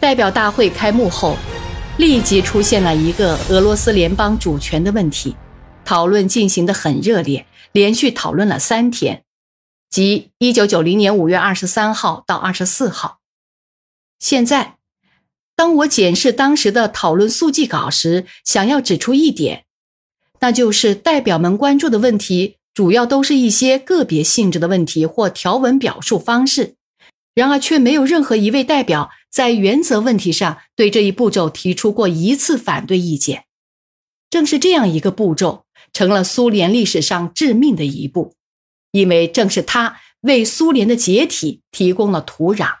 代表大会开幕后，立即出现了一个俄罗斯联邦主权的问题，讨论进行的很热烈，连续讨论了三天，即一九九零年五月二十三号到二十四号。现在，当我检视当时的讨论速记稿时，想要指出一点，那就是代表们关注的问题，主要都是一些个别性质的问题或条文表述方式。然而，却没有任何一位代表在原则问题上对这一步骤提出过一次反对意见。正是这样一个步骤，成了苏联历史上致命的一步，因为正是它为苏联的解体提供了土壤。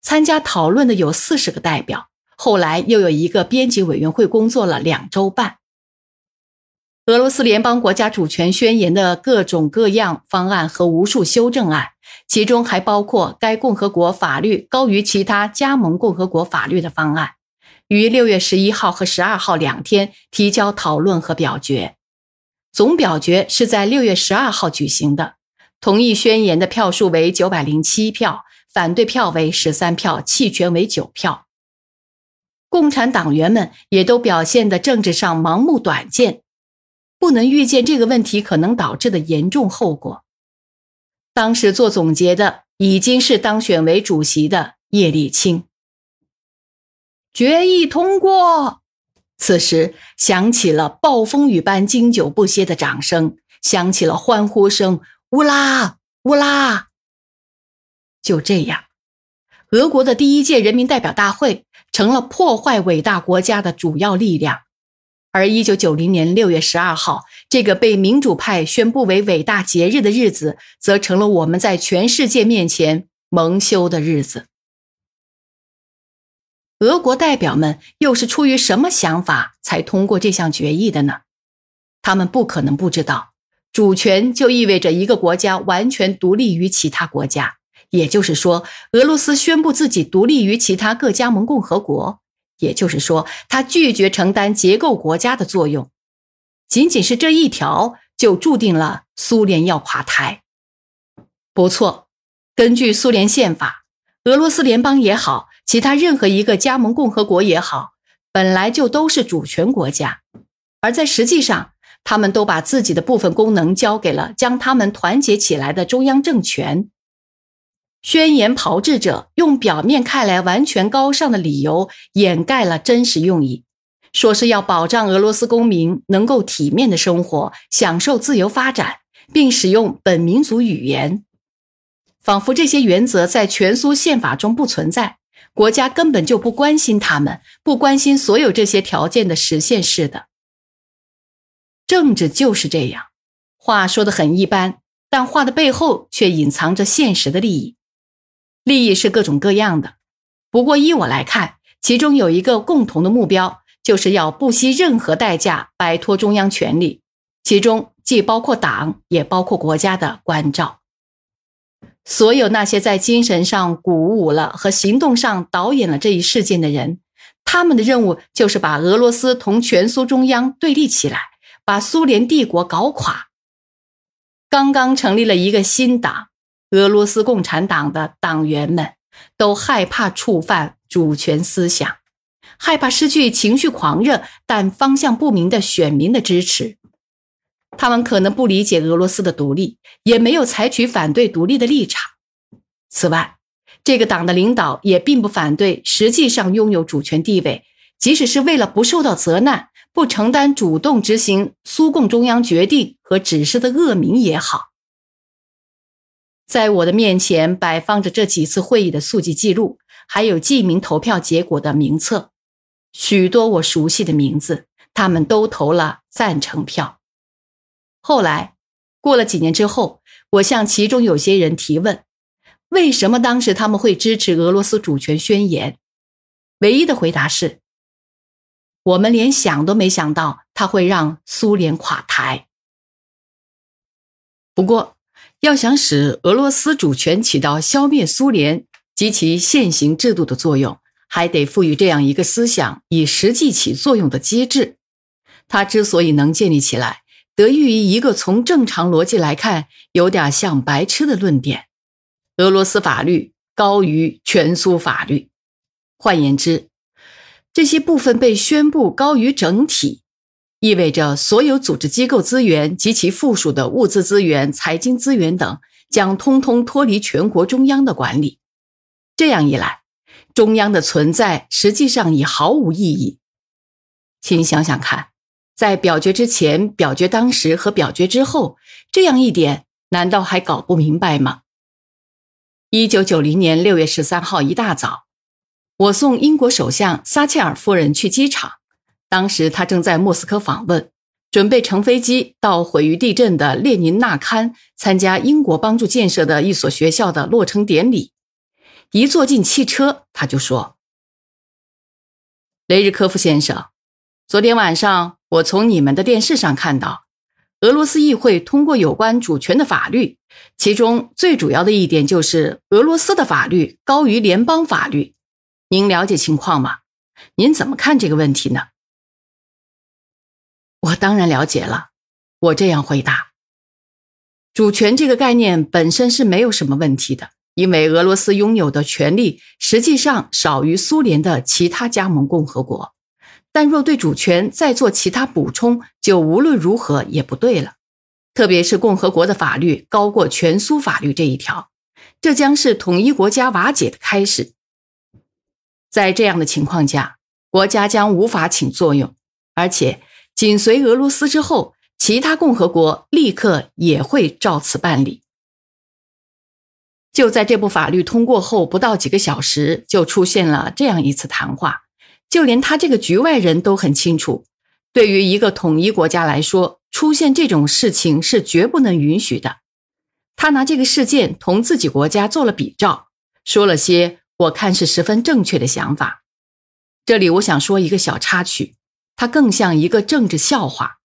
参加讨论的有四十个代表，后来又有一个编辑委员会工作了两周半。俄罗斯联邦国家主权宣言的各种各样方案和无数修正案，其中还包括该共和国法律高于其他加盟共和国法律的方案，于六月十一号和十二号两天提交讨论和表决。总表决是在六月十二号举行的，同意宣言的票数为九百零七票，反对票为十三票，弃权为九票。共产党员们也都表现的政治上盲目短见。不能预见这个问题可能导致的严重后果。当时做总结的已经是当选为主席的叶利钦。决议通过，此时响起了暴风雨般经久不歇的掌声，响起了欢呼声，乌拉乌拉。就这样，俄国的第一届人民代表大会成了破坏伟大国家的主要力量。而一九九零年六月十二号，这个被民主派宣布为伟大节日的日子，则成了我们在全世界面前蒙羞的日子。俄国代表们又是出于什么想法才通过这项决议的呢？他们不可能不知道，主权就意味着一个国家完全独立于其他国家，也就是说，俄罗斯宣布自己独立于其他各加盟共和国。也就是说，他拒绝承担结构国家的作用，仅仅是这一条就注定了苏联要垮台。不错，根据苏联宪法，俄罗斯联邦也好，其他任何一个加盟共和国也好，本来就都是主权国家，而在实际上，他们都把自己的部分功能交给了将他们团结起来的中央政权。宣言炮制者用表面看来完全高尚的理由掩盖了真实用意，说是要保障俄罗斯公民能够体面的生活，享受自由发展，并使用本民族语言，仿佛这些原则在全苏宪法中不存在，国家根本就不关心他们，不关心所有这些条件的实现似的。政治就是这样，话说的很一般，但话的背后却隐藏着现实的利益。利益是各种各样的，不过依我来看，其中有一个共同的目标，就是要不惜任何代价摆脱中央权力，其中既包括党，也包括国家的关照。所有那些在精神上鼓舞了和行动上导演了这一事件的人，他们的任务就是把俄罗斯同全苏中央对立起来，把苏联帝国搞垮。刚刚成立了一个新党。俄罗斯共产党的党员们都害怕触犯主权思想，害怕失去情绪狂热但方向不明的选民的支持。他们可能不理解俄罗斯的独立，也没有采取反对独立的立场。此外，这个党的领导也并不反对实际上拥有主权地位，即使是为了不受到责难、不承担主动执行苏共中央决定和指示的恶名也好。在我的面前摆放着这几次会议的速记记录，还有记名投票结果的名册，许多我熟悉的名字，他们都投了赞成票。后来，过了几年之后，我向其中有些人提问：为什么当时他们会支持俄罗斯主权宣言？唯一的回答是：我们连想都没想到他会让苏联垮台。不过。要想使俄罗斯主权起到消灭苏联及其现行制度的作用，还得赋予这样一个思想以实际起作用的机制。它之所以能建立起来，得益于一个从正常逻辑来看有点像白痴的论点：俄罗斯法律高于全苏法律。换言之，这些部分被宣布高于整体，意味着所有组织机构资源及其附属的物资资源、财经资源等将通通脱离全国中央的管理。这样一来，中央的存在实际上已毫无意义。请想想看，在表决之前、表决当时和表决之后，这样一点难道还搞不明白吗？一九九零年六月十三号一大早。我送英国首相撒切尔夫人去机场，当时他正在莫斯科访问，准备乘飞机到毁于地震的列宁纳堪参加英国帮助建设的一所学校的落成典礼。一坐进汽车，他就说：“雷日科夫先生，昨天晚上我从你们的电视上看到，俄罗斯议会通过有关主权的法律，其中最主要的一点就是俄罗斯的法律高于联邦法律。”您了解情况吗？您怎么看这个问题呢？我当然了解了。我这样回答：主权这个概念本身是没有什么问题的，因为俄罗斯拥有的权利实际上少于苏联的其他加盟共和国。但若对主权再做其他补充，就无论如何也不对了。特别是共和国的法律高过全苏法律这一条，这将是统一国家瓦解的开始。在这样的情况下，国家将无法起作用，而且紧随俄罗斯之后，其他共和国立刻也会照此办理。就在这部法律通过后不到几个小时，就出现了这样一次谈话。就连他这个局外人都很清楚，对于一个统一国家来说，出现这种事情是绝不能允许的。他拿这个事件同自己国家做了比照，说了些。我看是十分正确的想法。这里我想说一个小插曲，它更像一个政治笑话。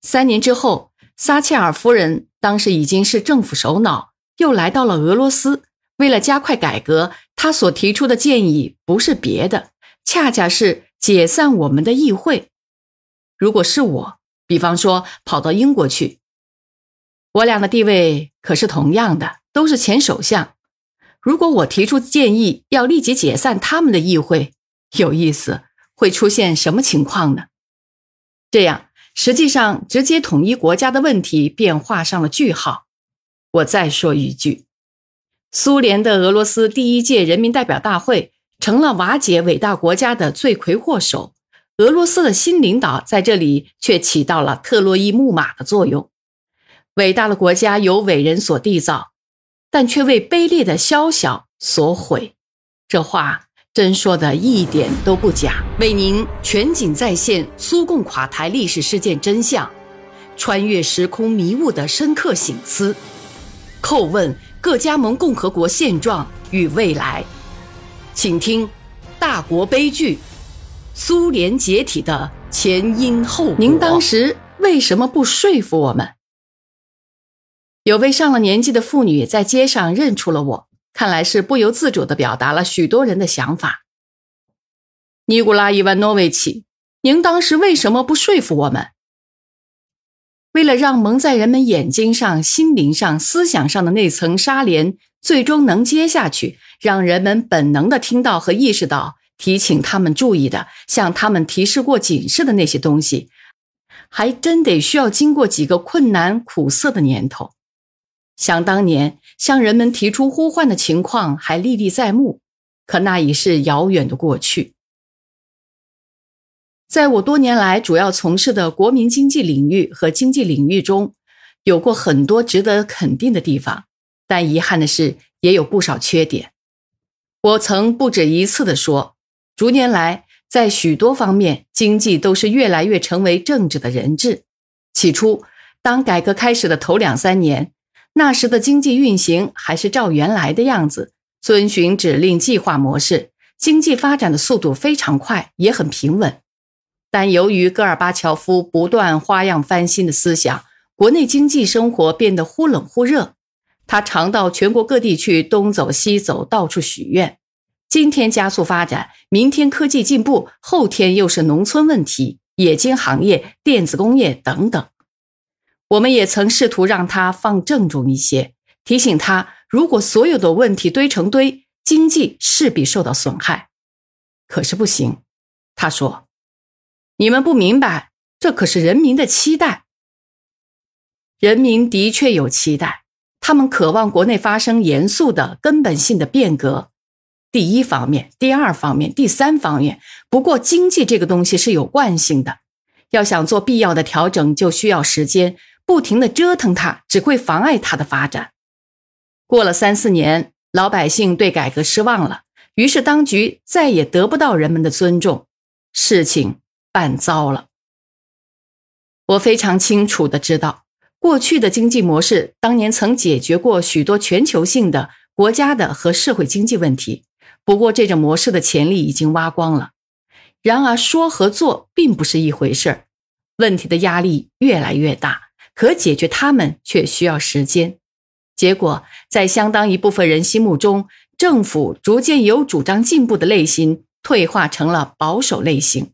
三年之后，撒切尔夫人当时已经是政府首脑，又来到了俄罗斯。为了加快改革，她所提出的建议不是别的，恰恰是解散我们的议会。如果是我，比方说跑到英国去，我俩的地位可是同样的，都是前首相。如果我提出建议要立即解散他们的议会，有意思，会出现什么情况呢？这样实际上直接统一国家的问题便画上了句号。我再说一句，苏联的俄罗斯第一届人民代表大会成了瓦解伟大国家的罪魁祸首，俄罗斯的新领导在这里却起到了特洛伊木马的作用。伟大的国家由伟人所缔造。但却为卑劣的宵小所毁，这话真说的一点都不假。为您全景再现苏共垮台历史事件真相，穿越时空迷雾的深刻醒思，叩问各加盟共和国现状与未来，请听大国悲剧——苏联解体的前因后果。您当时为什么不说服我们？有位上了年纪的妇女在街上认出了我，看来是不由自主地表达了许多人的想法。尼古拉·伊万诺维奇，您当时为什么不说服我们？为了让蒙在人们眼睛上、心灵上、思想上的那层纱帘最终能揭下去，让人们本能地听到和意识到提醒他们注意的、向他们提示过警示的那些东西，还真得需要经过几个困难苦涩的年头。想当年，向人们提出呼唤的情况还历历在目，可那已是遥远的过去。在我多年来主要从事的国民经济领域和经济领域中，有过很多值得肯定的地方，但遗憾的是，也有不少缺点。我曾不止一次地说，逐年来，在许多方面，经济都是越来越成为政治的人质。起初，当改革开始的头两三年。那时的经济运行还是照原来的样子，遵循指令计划模式，经济发展的速度非常快，也很平稳。但由于戈尔巴乔夫不断花样翻新的思想，国内经济生活变得忽冷忽热。他常到全国各地去东走西走，到处许愿。今天加速发展，明天科技进步，后天又是农村问题、冶金行业、电子工业等等。我们也曾试图让他放郑重一些，提醒他，如果所有的问题堆成堆，经济势必受到损害。可是不行。他说：“你们不明白，这可是人民的期待。人民的确有期待，他们渴望国内发生严肃的、根本性的变革。第一方面，第二方面，第三方面。不过，经济这个东西是有惯性的，要想做必要的调整，就需要时间。不停的折腾它，只会妨碍它的发展。过了三四年，老百姓对改革失望了，于是当局再也得不到人们的尊重。事情办糟了。我非常清楚的知道，过去的经济模式当年曾解决过许多全球性的国家的和社会经济问题，不过这种模式的潜力已经挖光了。然而说和做并不是一回事儿，问题的压力越来越大，可解决他们却需要时间。结果在相当一部分人心目中，政府逐渐由主张进步的类型。退化成了保守类型，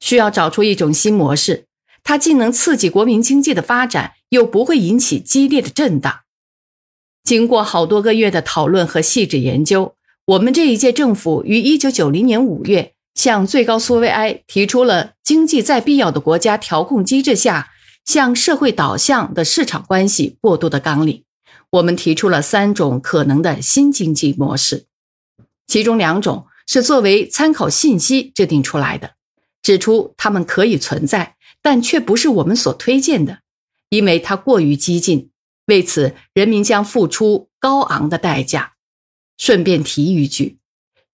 需要找出一种新模式，它既能刺激国民经济的发展，又不会引起激烈的震荡。经过好多个月的讨论和细致研究，我们这一届政府于一九九零年五月向最高苏维埃提出了经济在必要的国家调控机制下向社会导向的市场关系过渡的纲领。我们提出了三种可能的新经济模式，其中两种。是作为参考信息制定出来的，指出它们可以存在，但却不是我们所推荐的，因为它过于激进，为此人民将付出高昂的代价。顺便提一句，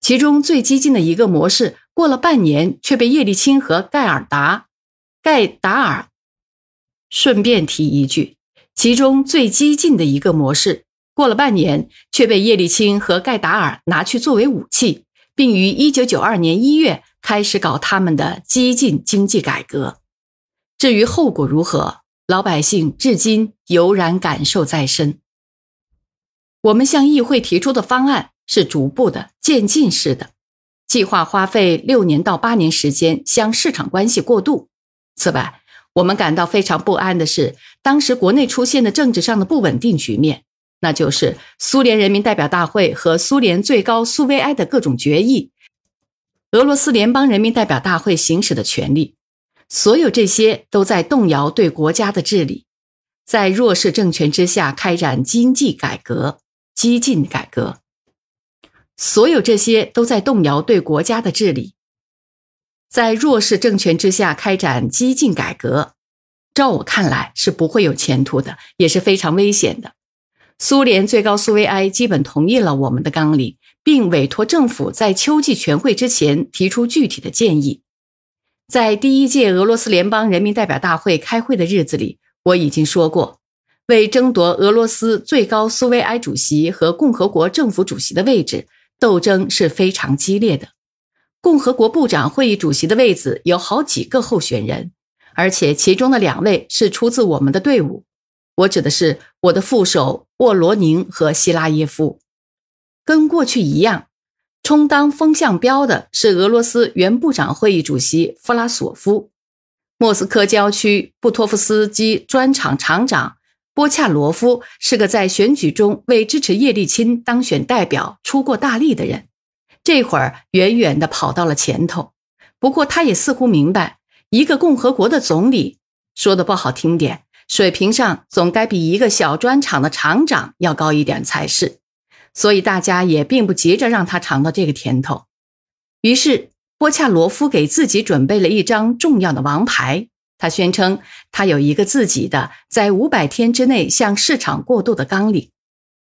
其中最激进的一个模式，过了半年却被叶利钦和盖尔达、盖达尔。顺便提一句，其中最激进的一个模式，过了半年却被叶利钦和盖达尔拿去作为武器。并于一九九二年一月开始搞他们的激进经济改革。至于后果如何，老百姓至今犹然感受在身。我们向议会提出的方案是逐步的、渐进式的，计划花费六年到八年时间向市场关系过渡。此外，我们感到非常不安的是，当时国内出现的政治上的不稳定局面。那就是苏联人民代表大会和苏联最高苏维埃的各种决议，俄罗斯联邦人民代表大会行使的权利，所有这些都在动摇对国家的治理，在弱势政权之下开展经济改革、激进改革，所有这些都在动摇对国家的治理，在弱势政权之下开展激进改革，照我看来是不会有前途的，也是非常危险的。苏联最高苏维埃基本同意了我们的纲领，并委托政府在秋季全会之前提出具体的建议。在第一届俄罗斯联邦人民代表大会开会的日子里，我已经说过，为争夺俄罗斯最高苏维埃主席和共和国政府主席的位置，斗争是非常激烈的。共和国部长会议主席的位子有好几个候选人，而且其中的两位是出自我们的队伍。我指的是我的副手沃罗宁和希拉耶夫，跟过去一样，充当风向标的是俄罗斯原部长会议主席弗拉索夫，莫斯科郊区布托夫斯基砖厂厂长波恰罗夫是个在选举中为支持叶利钦当选代表出过大力的人，这会儿远远地跑到了前头。不过他也似乎明白，一个共和国的总理说的不好听点。水平上总该比一个小砖厂的厂长要高一点才是，所以大家也并不急着让他尝到这个甜头。于是波恰罗夫给自己准备了一张重要的王牌，他宣称他有一个自己的在五百天之内向市场过渡的纲领。